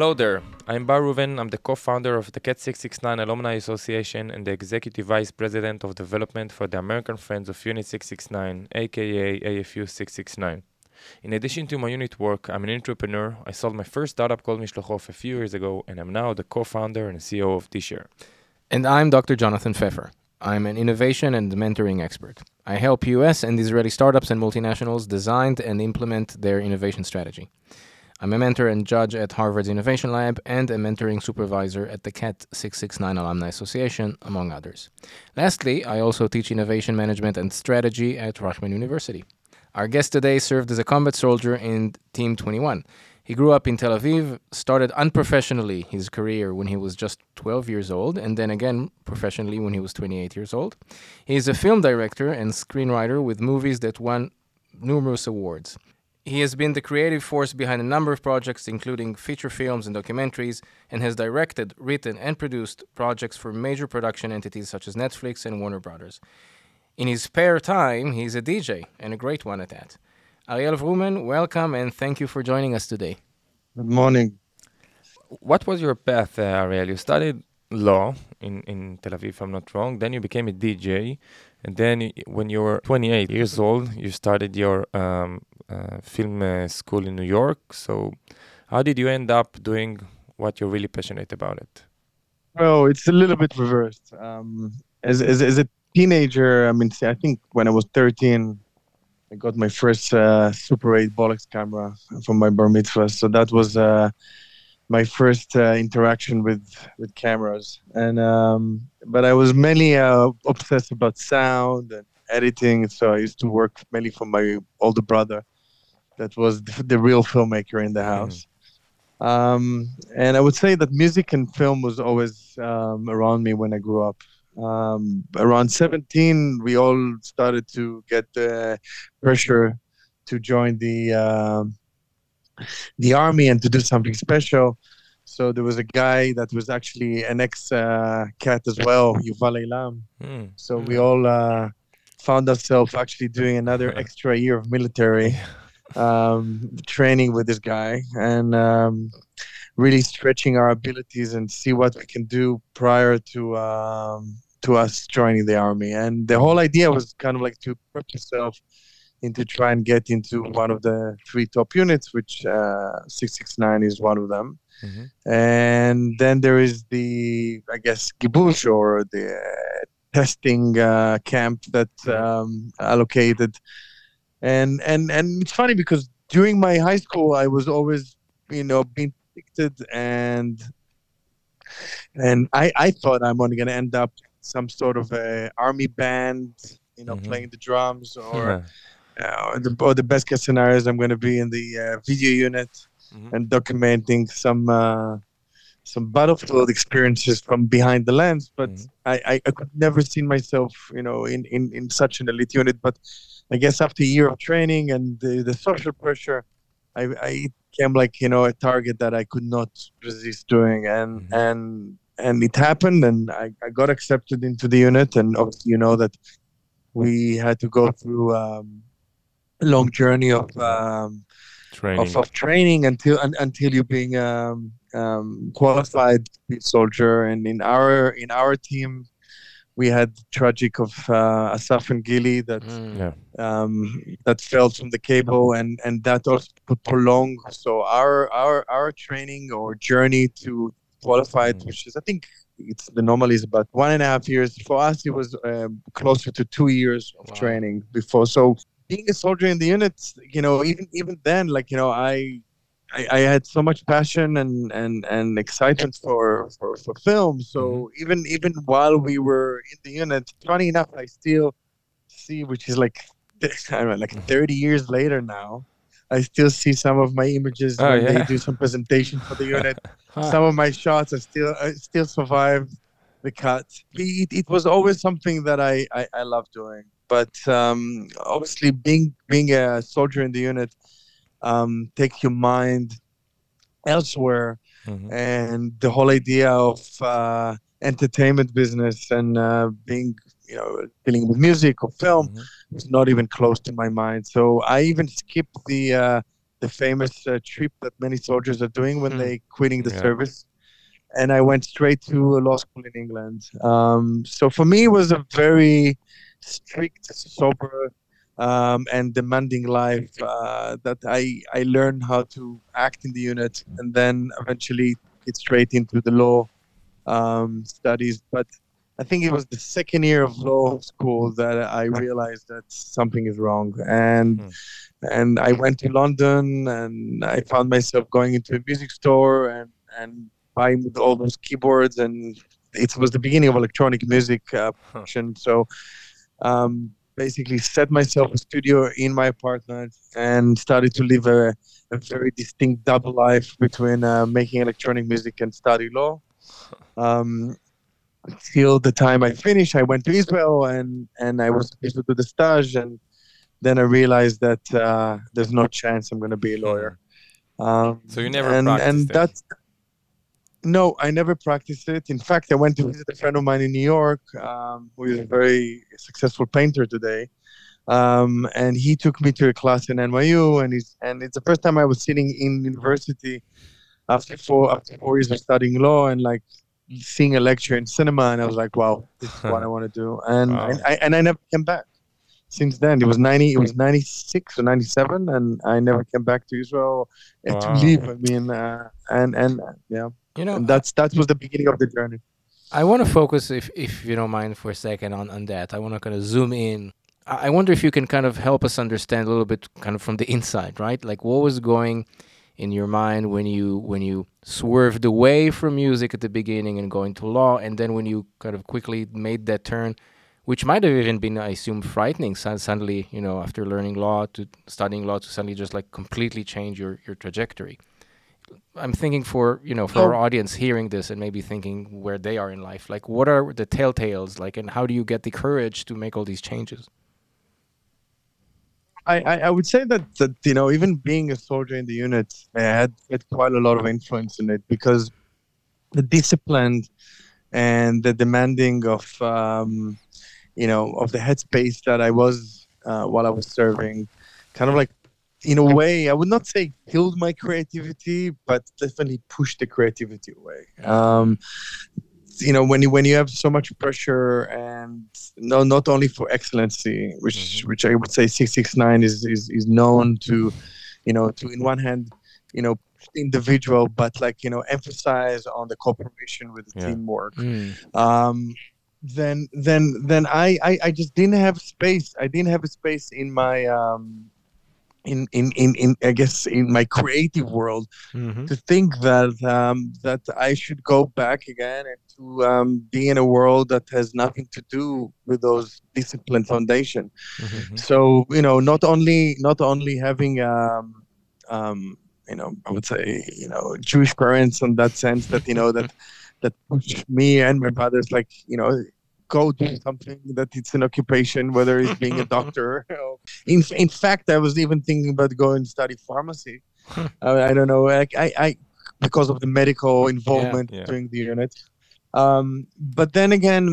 Hello there. I'm Bar Ruven. I'm the co-founder of the CAT 669 Alumni Association and the executive vice president of development for the American Friends of Unit 669, aka AFU 669. In addition to my unit work, I'm an entrepreneur. I sold my first startup called Mishlochov a few years ago, and I'm now the co-founder and CEO of Dshare. And I'm Dr. Jonathan Pfeffer. I'm an innovation and mentoring expert. I help US and Israeli startups and multinationals design and implement their innovation strategy. I'm a mentor and judge at Harvard's Innovation Lab and a mentoring supervisor at the CAT 669 Alumni Association, among others. Lastly, I also teach innovation management and strategy at Reichman University. Our guest today served as a combat soldier in Team 21. He grew up in Tel Aviv, started unprofessionally his career when he was just 12 years old, and then again professionally when he was 28 years old. He is a film director and screenwriter with movies that won numerous awards. He has been the creative force behind a number of projects, including feature films and documentaries, and has directed, written, and produced projects for major production entities such as Netflix and Warner Brothers. In his spare time, he's a DJ, and a great one at that. Ariel Vromen, welcome and thank you for joining us today. Good morning. What was your path, uh, Ariel? You studied law in, in Tel Aviv, if I'm not wrong. Then you became a DJ. And then when you were 28 years old, you started your um, uh, film uh, school in New York. So how did you end up doing what you're really passionate about it? Well, it's a little bit reversed. Um, as, as, as a teenager, I mean, I think when I was 13, I got my first uh, Super 8 Bolex camera from my bar mitzvah. So that was uh, my first uh, interaction with with cameras. And um, but I was mainly uh, obsessed about sound and editing. So I used to work mainly for my older brother, that was the, the real filmmaker in the mm-hmm. house. Mm. Um, and I would say that music and film was always um, around me when I grew up um, around 17, we all started to get the pressure to join the uh, the army and to do something special. So there was a guy that was actually an ex uh, cat as well, Yuval Eilam. Mm. So we all uh, found ourselves actually doing another extra year of military um, training with this guy and um, really stretching our abilities and see what we can do prior to um, to us joining the army. And the whole idea was kind of like to prep yourself into try and get into one of the three top units, which uh, 669 is one of them. Mm-hmm. And then there is the, I guess, Gibush or the uh, testing uh, camp that um, allocated. And, and, and it's funny because during my high school, I was always, you know, being picked and and I, I thought I'm only going to end up some sort of a army band, you know, mm-hmm. playing the drums, or uh, the, or the best case scenarios, I'm going to be in the uh, video unit mm-hmm. and documenting some uh, some battlefield experiences from behind the lens. But mm-hmm. I, I, I, could never see myself, you know, in, in, in such an elite unit. But I guess after a year of training and the, the social pressure, I, I became like you know a target that I could not resist doing, and mm-hmm. and and it happened and I, I got accepted into the unit and obviously you know that we had to go through um, long journey of um, training. Of, of, training until un, until you being um, um, qualified soldier and in our in our team we had tragic of uh, Asaf and Gili that mm. yeah. um, that fell from the cable and and that also prolonged so our our our training or journey to qualified, mm. which is I think it's the normal is about one and a half years. For us, it was um, closer to two years of wow. training before. So being a soldier in the units, you know, even even then, like you know, I. I, I had so much passion and, and, and excitement for, for, for film. So mm-hmm. even even while we were in the unit, funny enough, I still see, which is like I don't know, like. 30 years later now, I still see some of my images oh, when yeah. they do some presentation for the unit. huh. Some of my shots are still still survive the cut. It, it was always something that I, I, I love doing. But um, obviously, being being a soldier in the unit um, takes your mind elsewhere, mm-hmm. and the whole idea of uh, entertainment business and uh, being you know dealing with music or film mm-hmm. was not even close to my mind. So I even skipped the uh, the famous uh, trip that many soldiers are doing when Hmm. they quitting the Yeah. service. And I went straight to law school in England. Um, so for me, it was a very strict, sober, um, and demanding life uh, that I, I learned how to act in the unit and then eventually get straight into the law um, studies. But I think it was the second year of law school that I realized that something is wrong. And Hmm. and I went to London and I found myself going into a music store and, and buying all those keyboards and it was the beginning of electronic music uh, production. So um, basically set myself a studio in my apartment and started to live a, a very distinct double life between uh, making electronic music and study law. Um, till the time I finished, I went to Israel and, and I was supposed to do the stage and then I realized that uh, there's no chance I'm going to be a lawyer. Um, So you never and, practiced and it? that's no, I never practiced it. In fact, I went to visit a friend of mine in New York, um, who is a very successful painter today, um, and he took me to a class in NYU, and he's and it's the first time I was sitting in university after four after four years of studying law and like seeing a lecture in cinema, and I was like, wow, this is what I want to do, and Wow. and I and I never came back. Since then, it was ninety. It was ninety six or ninety seven, and I never came back to Israel to Wow. live. I mean, uh, and and yeah, You know, and that's that was the beginning of the journey. I want to focus, if if you don't mind, for a second on on that. I want to kind of zoom in. I wonder if you can kind of help us understand a little bit, kind of from the inside, right? Like what was going in your mind when you when you swerved away from music at the beginning and going to law, and then when you kind of quickly made that turn, which might have even been, I assume, frightening. Sud- Suddenly, you know, after learning law to studying law to suddenly just like completely change your your trajectory. I'm thinking for you know for our Oh. audience hearing this and maybe thinking where they are in life, like what are the telltales, like, and how do you get the courage to make all these changes? I, I, I would say that, that you know even being a soldier in the unit I had, had quite a lot of influence in it because the discipline and the demanding of um, you know of the headspace that I was uh, while I was serving kind of like in a way I would not say killed my creativity but definitely pushed the creativity away um, you know when you when you have so much pressure and no not only for excellency which Mhm. which i would say 669 is, is is known to you know to in one hand you know individual but like you know emphasize on the cooperation with the Yeah. teamwork Mm. um then then then I, I i just didn't have space i didn't have a space in my um in in in, in i guess in my creative world hmm to think that um, that I should go back again and to um, be in a world that has nothing to do with those discipline foundation. Mhm. So you know, not only not only having um, um, you know, I would say you know Jewish parents in that sense that you know that that push me and my brothers like you know go do something that it's an occupation whether it's being a doctor in, in fact i was even thinking about going to study pharmacy. I, I don't know like I, I because of the medical involvement Yeah. during the unit. Um but then again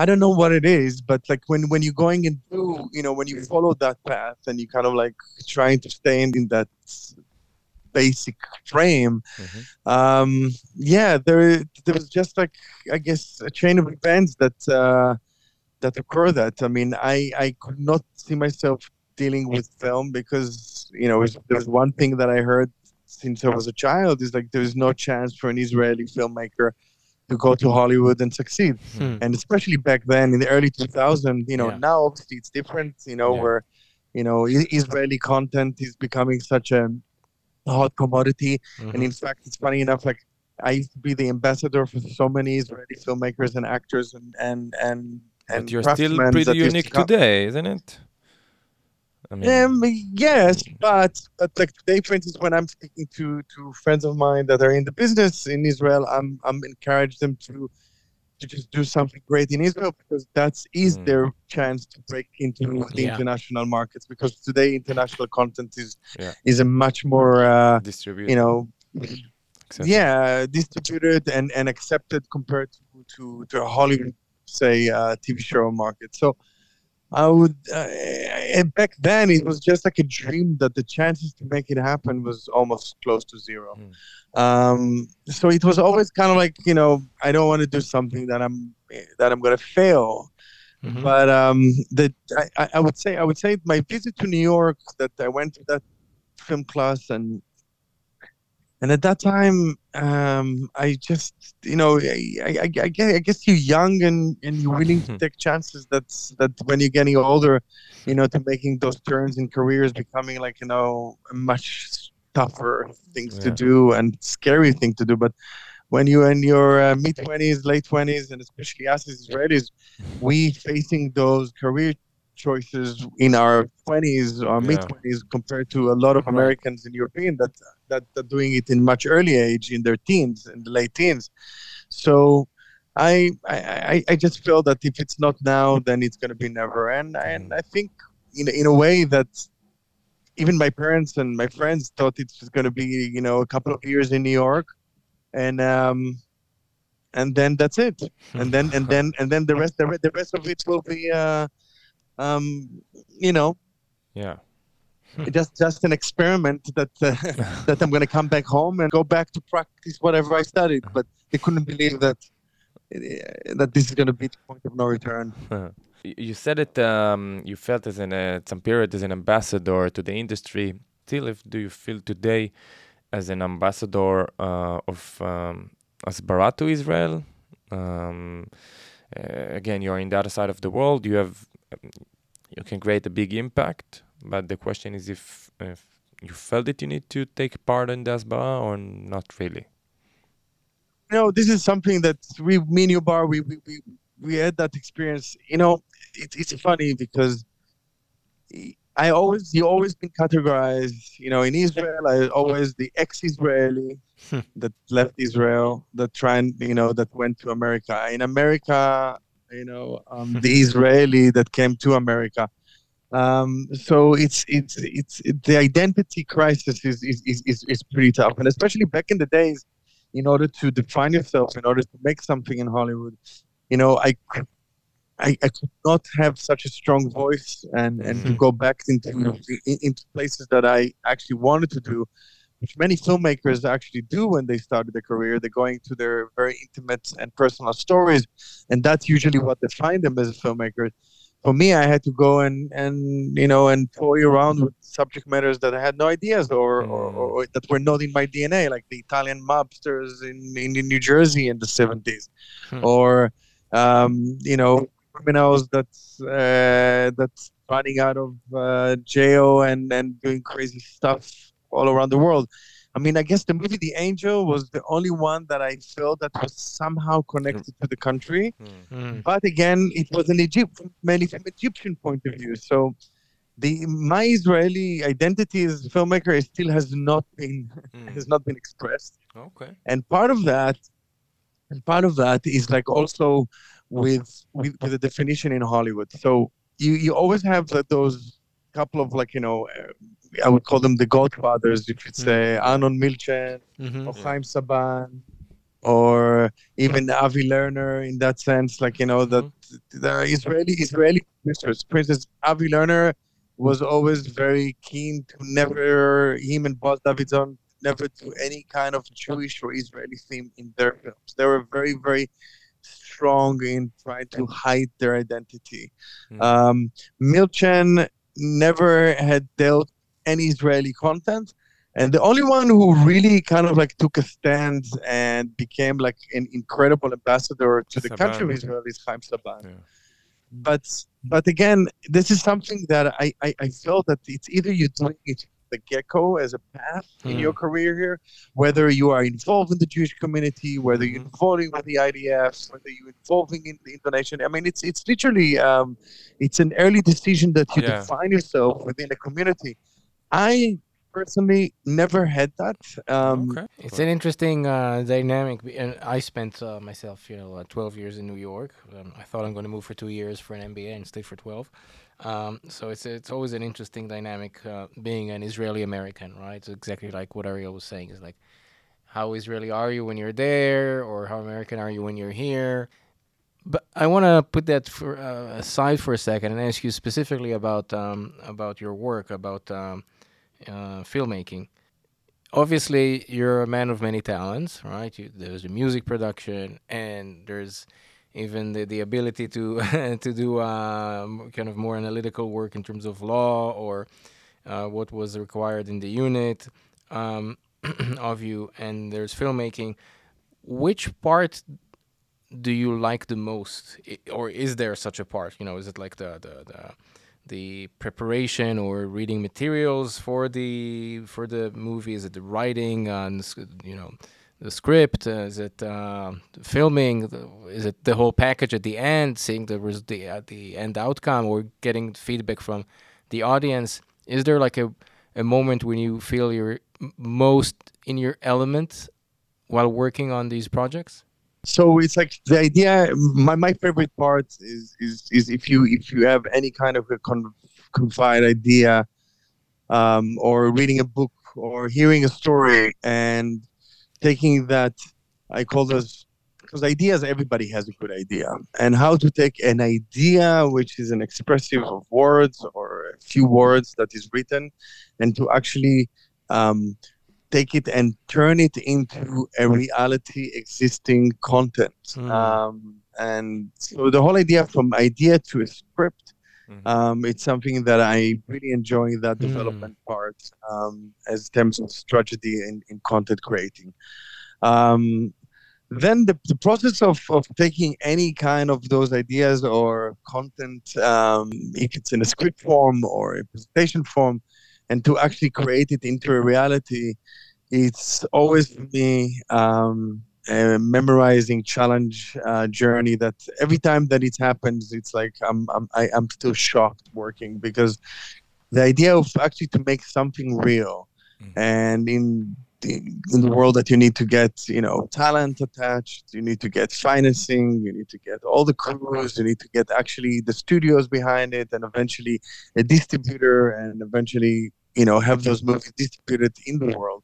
i don't know what it is but like when when you're going into you know when you follow that path and you kind of like trying to stay in, in that basic frame Mhm. um yeah there there was just like i guess a chain of events that uh that occur that i mean i i could not see myself dealing with film because you know there's one thing that i heard since i was a child is like there's no chance for an israeli filmmaker to go to hollywood and succeed Hmm. and especially back then in the early 2000s you know Yeah. now obviously it's different you know Yeah. where you know israeli content is becoming such a hot commodity and Mhm. in fact, it's funny enough. Like I used to be the ambassador for so many Israeli filmmakers and actors and and and and But you're still pretty used to unique today, isn't it? I mean, Um, yes, but but like today, for instance, when I'm speaking to to friends of mine that are in the business in Israel, I'm I'm encourage them to to just do something great in Israel because that's is Mm. their chance to break into the Yeah. international markets because today international content is Yeah. is a much more uh, distribute. you know etc. yeah distributed and and accepted compared to to to a hollywood say uh tv show market so I would. Uh, and back then, it was just like a dream that the chances to make it happen was almost close to zero. Mm. Um, so it was always kind of like you know, I don't want to do something that I'm that I'm gonna fail. Mhm. But um, the I- I would say I would say my visit to New York that I went to that film class and and at that time um, I just you know I, I, I, guess, I guess you're young and, and you're willing to take chances that's that when you're getting older you know to making those turns in careers becoming like you know much tougher things to do and scary thing to do. But when you're in your uh, mid 20s late 20s and especially us as Israelis we facing those career choices in our 20s or Yeah. mid 20s compared to a lot of Americans and European that that are doing it in much early age in their teens in the late teens. So I, I I just feel that if it's not now then it's going to be never. And and I think in in a way that even my parents and my friends thought it's just going to be you know a couple of years in New York. And um and then that's it. And then and then and then the rest the, the rest of it will be uh um you know Yeah. Just just an experiment that uh, that i'm going to come back home and go back to practice whatever i studied but they couldn't believe that uh, that this is going to be the point of no return You said it. Um, you felt as an uh, some period as an ambassador to the industry. Still, if do you feel today as an ambassador uh, of um, Asbara to Israel? Um, uh, again, you're in the other side of the world. You have um, you can create a big impact. But the question is if, if you felt that you need to take part in the Asbara or not really. know this is something that we me and you bar we we, we we had that experience you know it, it's funny because i always you always been categorized you know in israel i always the ex-israeli Hmm. that left israel that trying you know that went to america in america you know um, the israeli that came to america um, so it's it's it's it, the identity crisis is is, is is is pretty tough and especially back in the days in order to define yourself, in order to make something in Hollywood, you know, I I could not have such a strong voice and, and to Mhm. go back into into places that I actually wanted to do, which many filmmakers actually do when they started their career. They're going to their very intimate and personal stories, and that's usually what defines them as a filmmaker. For me, I had to go and and you know and toy around with subject matters that I had no ideas or, or, Mm. or, or that were not in my DNA, like the Italian mobsters in, in, in New Jersey in the 70s, Hmm. or um, you know criminals that's uh, that's running out of uh, jail and and doing crazy stuff all around the world. I mean, I guess the movie The Angel was the only one that I felt that was somehow connected to the country Mm. but again, it was an Egypt mainly from an Egyptian point of view. So the my Israeli identity as a filmmaker still has not been has not been expressed. Okay. And part of that, and part of that is like also with with, with the definition in Hollywood. So you you always have that those couple of like you know. Uh, I would call them the godfathers, if you'd say Arnon Milchan, Mhm. or Chaim Saban, or even Avi Lerner in that sense, like you know that the Israeli Israeli producers. Princess Avi Lerner was always very keen to never him and Boaz Davidson never do any kind of Jewish or Israeli theme in their films. They were very very strong in trying to hide their identity. Mm. Um, Milchan never had dealt any Israeli content. And the only one who really kind of like took a stand and became like an incredible ambassador to the country of Israel is Chaim Saban. Yeah. But but again, this is something that I, I, I felt that it's either you're doing it the gecko as a path in Hmm. your career here, whether you are involved in the Jewish community, whether you're Mhm. involving with the IDF, whether you're involving in the donation. I mean, it's it's literally um, it's an early decision that you Yeah. define yourself within a community. I personally never had that. Um, okay. It's an interesting uh, dynamic. And I spent uh, myself, you know, uh, 12 years in New York. Um, I thought I'm going to move for two years for an MBA and stay for 12. Um, so it's it's always an interesting dynamic uh, being an Israeli American, right? It's exactly like what Ariel was saying. Is like, how Israeli are you when you're there, or how American are you when you're here? But I want to put that for, uh, aside for a second and ask you specifically about um, about your work, about um, uh, filmmaking. Obviously, you're a man of many talents, right? You, there's the music production, and there's even the, the ability to to do uh, kind of more analytical work in terms of law or uh, what was required in the unit um, of you. And there's filmmaking. Which part do you like the most, or is there such a part? You know, is it like the the the, the preparation or reading materials for the for the movie? Is it the writing and you know the script? Uh, is it uh, filming? Is it the whole package at the end, seeing the the uh, the end outcome, or getting feedback from the audience? Is there like a a moment when you feel you're most in your element while working on these projects? So it's like the idea my, my favorite part is, is is if you if you have any kind of a con- idea um, or reading a book or hearing a story and taking that i call those because ideas everybody has a good idea. And how to take an idea which is an expressive of words or a few words that is written and to actually um, take it and turn it into a reality existing content. Mm. Um, and so the whole idea from idea to a script, mm-hmm. um, it's something that I really enjoy that mm. development part um, as terms of strategy in, in content creating. Um, then the, the process of, of taking any kind of those ideas or content, um, if it's in a script form or a presentation form, and to actually create it into a reality, it's always for me um, a memorizing challenge uh, journey that every time that it happens, it's like I'm I'm I, am i am still shocked working because the idea of actually to make something real, mm-hmm. and in the, in the world that you need to get you know talent attached you need to get financing you need to get all the crews you need to get actually the studios behind it and eventually a distributor and eventually you know have those movies distributed in the world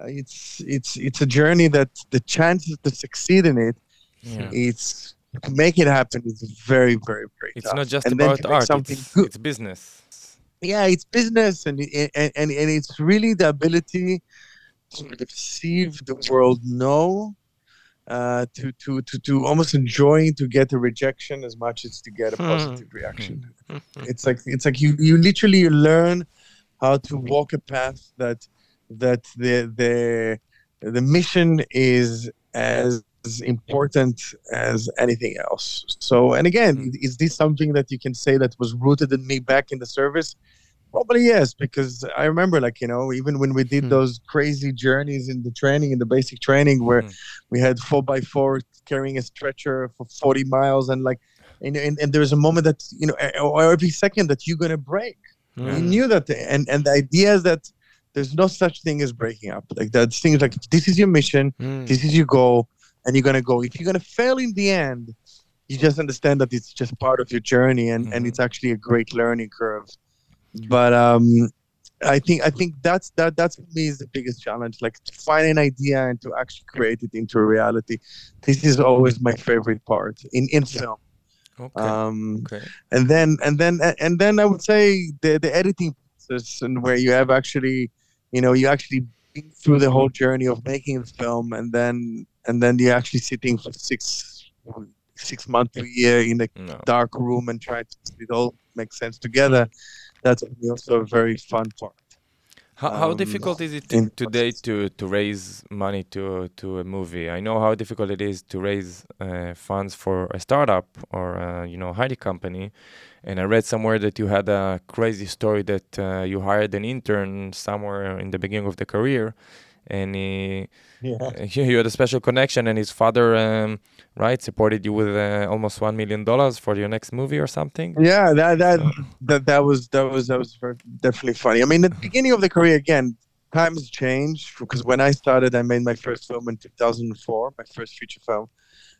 uh, it's it's it's a journey that the chances to succeed in it yeah. it's to make it happen is very very very it's tough. not just and about art it's, it's, business yeah it's business and, and and and it's really the ability to receive the world no uh, to, to, to, to almost enjoying to get a rejection as much as to get a hmm. positive reaction. Hmm. it's like it's like you you literally learn how to walk a path that that the the the mission is as important as anything else. So, and again, mm. is this something that you can say that was rooted in me back in the service? Probably yes, because I remember, like you know, even when we did mm. those crazy journeys in the training, in the basic training, where mm. we had four by four carrying a stretcher for forty miles, and like, and and, and there was a moment that you know, or every second that you're gonna break. You knew that, and and the idea is that there's no such thing as breaking up. Like that things like this is your mission, mm. this is your goal, and you're gonna go. If you're gonna fail in the end, you just understand that it's just part of your journey, and mm-hmm. and it's actually a great learning curve. But um, I think I think that's that that's for me is the biggest challenge. Like to find an idea and to actually create it into a reality. This is always my favorite part in in film. Okay. Um, okay. And then and then and then I would say the the editing process and where you have actually you know you actually through the whole journey of making the film and then and then you're actually sitting for six six months a year in a no. dark room and try to it all make sense together that's also a very fun part how, how um, difficult is it to, today to, to raise money to to a movie? I know how difficult it is to raise uh, funds for a startup or a, you know a high company, and I read somewhere that you had a crazy story that uh, you hired an intern somewhere in the beginning of the career, and he, yeah. you had a special connection, and his father, um, right, supported you with uh, almost one million dollars for your next movie or something. Yeah, that that so. that that was that was that was definitely funny. I mean, the beginning of the career again. Times change because when I started, I made my first film in 2004, my first feature film,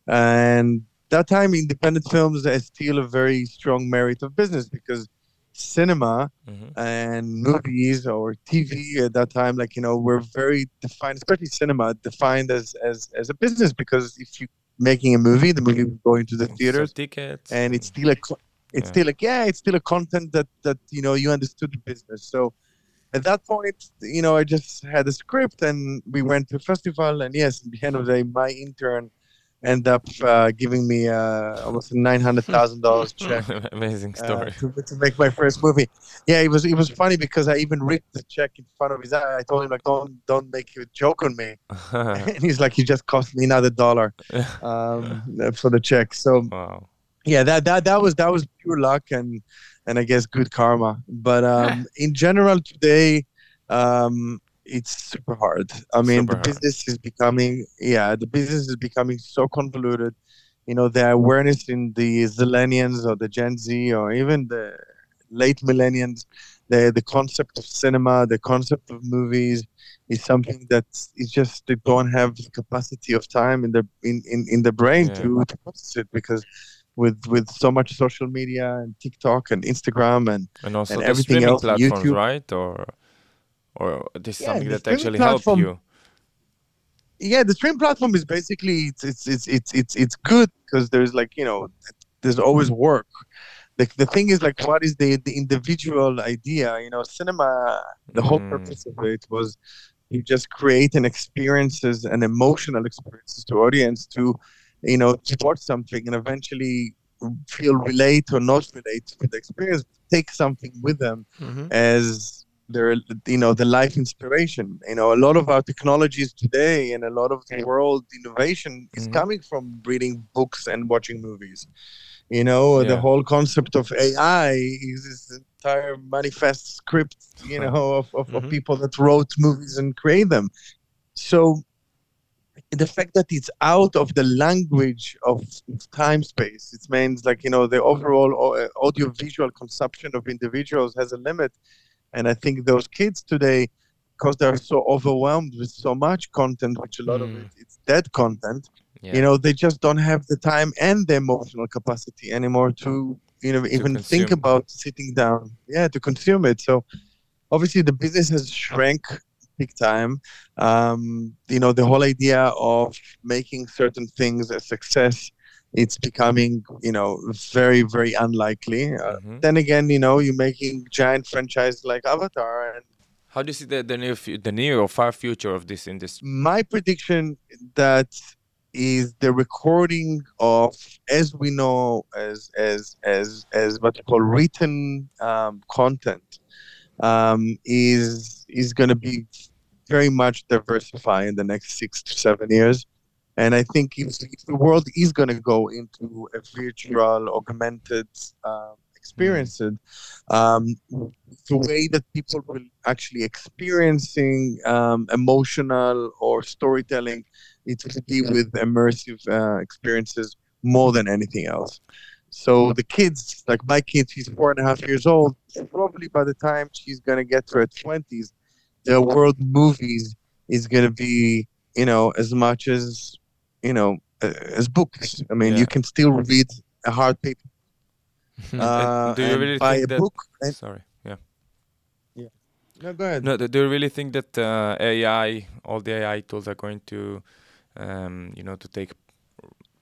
and that time independent films are still a very strong merit of business because cinema mm-hmm. and movies or TV at that time, like you know, were very defined, especially cinema, defined as as as a business because if you making a movie. The movie would go into the So theaters, tickets. and it's still a it's Yeah. still like yeah, it's still a content that that you know you understood the business. So at that point, you know, I just had a script, and we went to a festival, and yes, at the end of the day, my intern ended up uh, giving me uh, almost a nine hundred thousand dollars check. Amazing uh, story. to, to make my first movie. Yeah, it was it was funny because I even ripped the check in front of his eye. I told him like, don't don't make a joke on me, and he's like, you just cost me another dollar um, for the check. So wow. yeah, that that that was that was pure luck and and I guess good karma. But um, in general, today. Um, it's super hard. I mean, Super the hard. business is becoming, yeah, the business is becoming so convoluted. You know, the awareness in the Zillennials or the Gen Z or even the late millennials, the the concept of cinema, the concept of movies is something that is just they don't have the capacity of time in the in, in, in the brain Yeah. to, to process it because with with so much social media and TikTok and Instagram and And also and everything streaming else, platforms, YouTube. right? Or or this is Yeah, something that actually help platform- you. yeah the stream platform is basically it's it's it's it's it's, it's good because there's like you know there's always work the, the thing is like what is the the individual idea you know cinema the whole Mm. purpose of it was you just create an experiences and emotional experiences to audience to you know to watch something and eventually feel relate or not relate to the experience take something with them Mm-hmm. as their you know the life inspiration. You know a lot of our technologies today and a lot of the world innovation is Mhm. coming from reading books and watching movies. You know the whole concept of ai is this entire manifest script you know of, of, of Mhm. people that wrote movies and create them. So the fact that it's out of the language of time space it means like you know the overall audio visual consumption of individuals has a limit and i think those kids today because they're so overwhelmed with so much content which a lot of Mm. it it's dead content Yeah. you know they just don't have the time and the emotional capacity anymore to you know even think about sitting down yeah to consume it so obviously the business has shrank big time um, you know the whole idea of making certain things a success it's becoming you know very very unlikely uh, Mhm. then again you know you're making giant franchise like avatar and How do you see the, the near the near or far future of this industry? my prediction that is the recording of as we know as as as as what you call written um, content um, is is going to be very much diversify in the next six to seven years and i think if, if the world is going to go into a virtual augmented um, experience um, the way that people will actually experiencing um, emotional or storytelling it will be with immersive uh, experiences more than anything else. So the kids like my kids she's four and a half years old. Probably by the time she's going to get to her 20s the world movies is going to be you know as much as you know uh, as books i mean Yeah. you can still read a hard paper uh, do you really buy think a that- book and, Sorry. Yeah. Yeah. no go ahead No, do do you really think that uh, AI, all the AI tools, are going to, um, you know, to take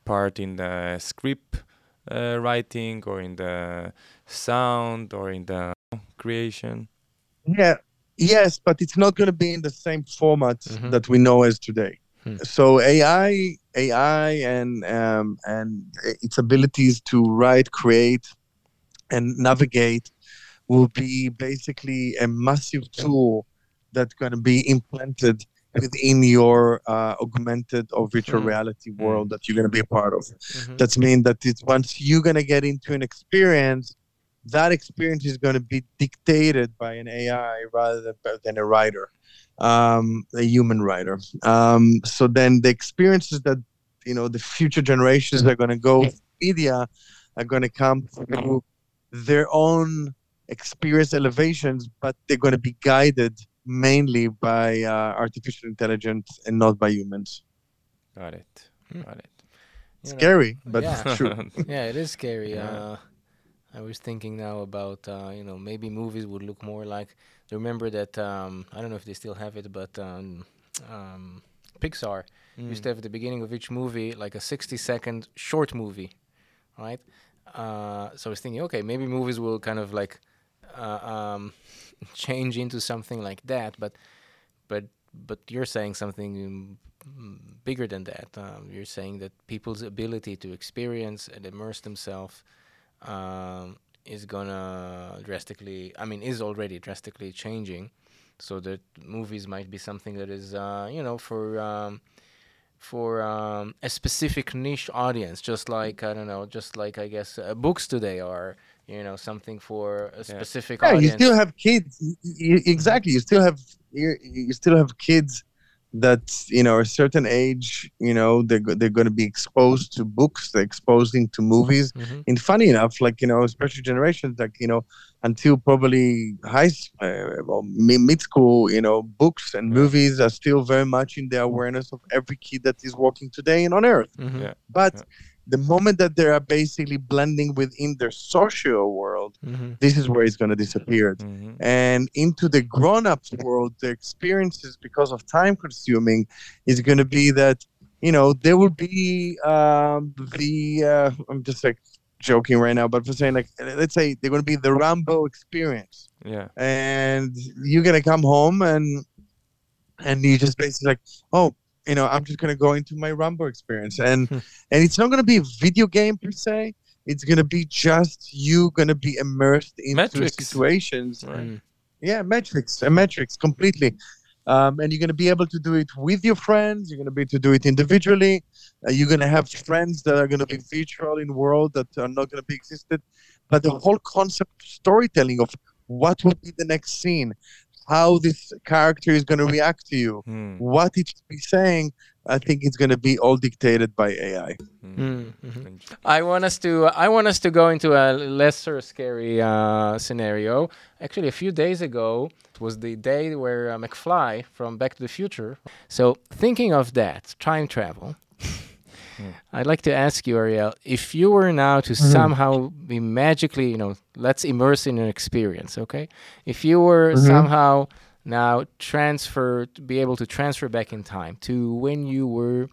part in the script uh, writing or in the sound or in the creation? Yeah, yes, but it's not going to be in the same format Mhm. that we know as today. Hmm. So AI, AI, and um, and its abilities to write, create, and navigate will be basically a massive tool that's going to be implanted within your uh, augmented or virtual Hmm. reality world that you're going to be a part of. Mhm. That's mean that it's once you're gonna get into an experience, that experience is gonna be dictated by an AI rather than, than a writer, um, a human writer. Um, so then the experiences that you know the future generations are gonna go media are gonna come through their own experience elevations, but they're gonna be guided mainly by uh, artificial intelligence and not by humans. Got it. Hmm. Got it. You know, Scary, but Yeah. it's true. yeah, it is scary. Yeah. Uh, I was thinking now about uh, you know maybe movies would look more like. Remember that um, I don't know if they still have it, but um, um, Pixar used to have at the beginning of each movie like a 60 second short movie, right? Uh, so I was thinking, okay, maybe movies will kind of like uh, um, change into something like that, but but but you're saying something mm, bigger than that. Um, you're saying that people's ability to experience and immerse themselves um, is gonna drastically. I mean, is already drastically changing. So that movies might be something that is, uh, you know, for um, for um, a specific niche audience, just like I don't know, just like I guess uh, books today are, you know, something for a specific Yeah, you still have kids. y- y- exactly. You still have you, you still have kids that you know a certain age. You know they're they're going to be exposed to books. They're exposing to movies. Mhm. And funny enough, like you know, especially generations like you know until probably high s- uh, well, mid school, you know, books and Yeah. movies are still very much in the awareness of every kid that is walking today and on Earth. Mhm. Yeah. But Yeah. The moment that they are basically blending within their social world, Mhm. this is where it's going to disappear. Mhm. And into the grown-ups world, the experiences because of time consuming is going to be that you know there will be um, the uh, I'm just like joking right now, but for saying like let's say they're going to be the Rambo experience, Yeah. and you're going to come home and and you just basically like oh you know i'm just going to go into my rambo experience and Hmm. and it's not going to be a video game per se it's going to be just you going to be immersed into Matrix. situations Right. Mm. yeah Matrix a Matrix completely um, and you're going to be able to do it with your friends you're going to be able to do it individually uh, you're going to have friends that are going to be virtual in world that are not going to be existed but the whole concept of storytelling of what will be the next scene how this character is going to react to you Hmm. what it should be saying i think it's going to be all dictated by ai. Mm, mhm. And- I want us to I want us to go into a lesser scary uh, scenario. Actually, a few days ago, it was the day where uh, McFly from Back to the Future. So, thinking of that, time travel. I'd like to ask you, Ariel, if you were now to somehow be magically, you know, let's immerse in an experience, okay? If you were Mhm. somehow now transfer to be able to transfer back in time to when you were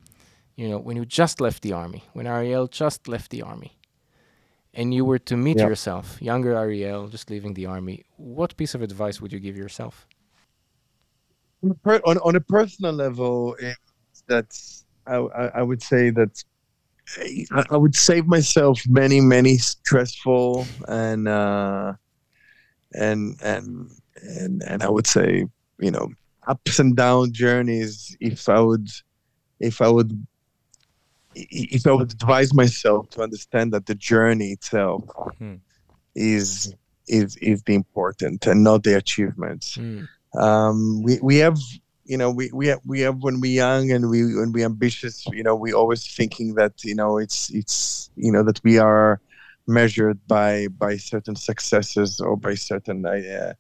you know, when you just left the army, when Ariel just left the army, and you were to meet Yeah. yourself, younger Ariel, just leaving the army, what piece of advice would you give yourself? on, on, a personal level that's I, I, I would say that I, would save myself many many stressful and uh and and and and i would say you know ups and down journeys if i would if i would if i would advise myself to understand that the journey itself Hmm. is is is the important and not the achievements Mm. um, we we have you know we we have, we have when we're young and we when we ambitious you know we always thinking that you know it's it's you know that we are measured by by certain successes or by certain uh,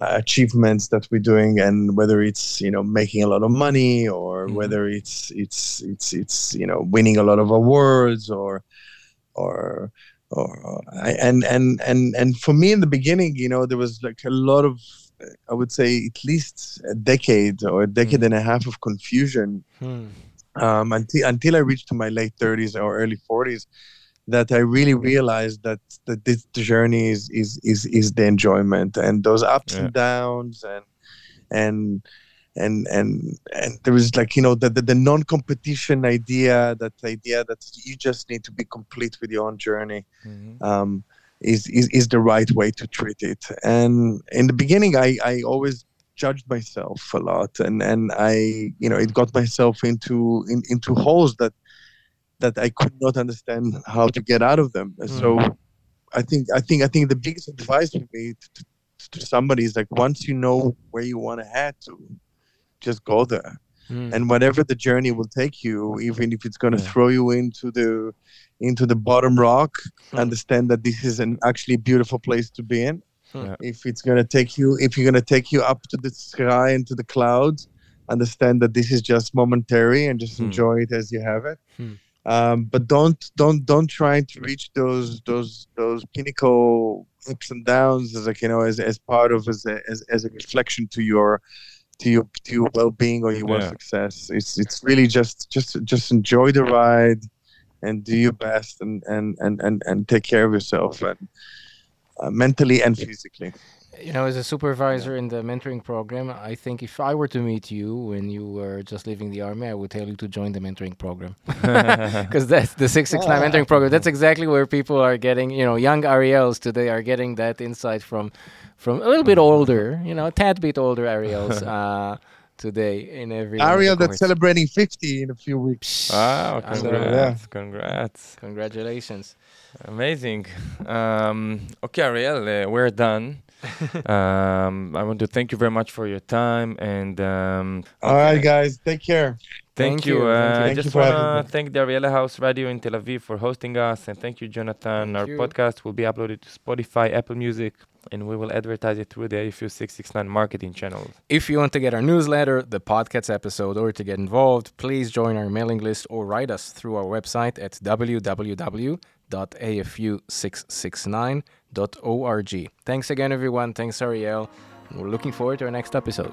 achievements that we're doing and whether it's you know making a lot of money or Mhm. whether it's it's it's it's you know winning a lot of awards or or or I, and and and and for me in the beginning you know there was like a lot of i would say at least a decade or a decade and a half of confusion Hmm. um, until until I reached to my late 30s or early 40s, that I really realized that that this journey is is is, is the enjoyment and those ups Yeah. and downs and and and and and there was like you know the, the the non-competition idea that idea that you just need to be complete with your own journey Mhm. um, is, is is the right way to treat it. And in the beginning, I I always judged myself a lot, and and I you know it got myself into in, into holes that that I could not understand how to get out of them. And So I think I think I think the biggest advice for me to, to, to somebody is like once you know where you want to head to, just go there Hmm. and whatever the journey will take you even if it's going to Yeah. throw you into the into the bottom rock Hmm. understand that this is an actually beautiful place to be in Hmm. Yeah. if it's going to take you if you're going to take you up to the sky and to the clouds understand that this is just momentary and just Hmm. enjoy it as you have it Hmm. um, but don't don't don't try to reach those those those pinnacle ups and downs as like you know as, as part of as a, as, as a reflection to your to your to your well-being or your Yeah. success. It's it's really just just just enjoy the ride and do your best and and and and, and take care of yourself and uh, mentally and physically. You know, as a supervisor in the mentoring program, I think if I were to meet you when you were just leaving the army, I would tell you to join the mentoring program. Because that's the 669 mentoring program. That's exactly where people are getting, you know, young Ariels today are getting that insight from from a little bit older, you know, a tad bit older Ariels uh, today in every. one of the Ariel that's celebrating 50 in a few weeks. Wow, I'm gonna- congrats, congrats. Congratulations. Amazing. Um, okay, Ariel, uh, we're done. um, I want to thank you very much for your time and um, All right, guys, take care. Thank, Thank you. you, thank Uh, you. I Thank just for having want to me. thank the Ariella House Radio in Tel Aviv for hosting us, and thank you, Jonathan. Thank Our you. podcast will be uploaded to Spotify, Apple Music, and we will advertise it through the AFU 669 marketing channels. If you want to get our newsletter, the podcast episode, or to get involved, please join our mailing list or write us through our website at www.afu669.org. Thanks again, everyone. Thanks, Ariel. We're looking forward to our next episode.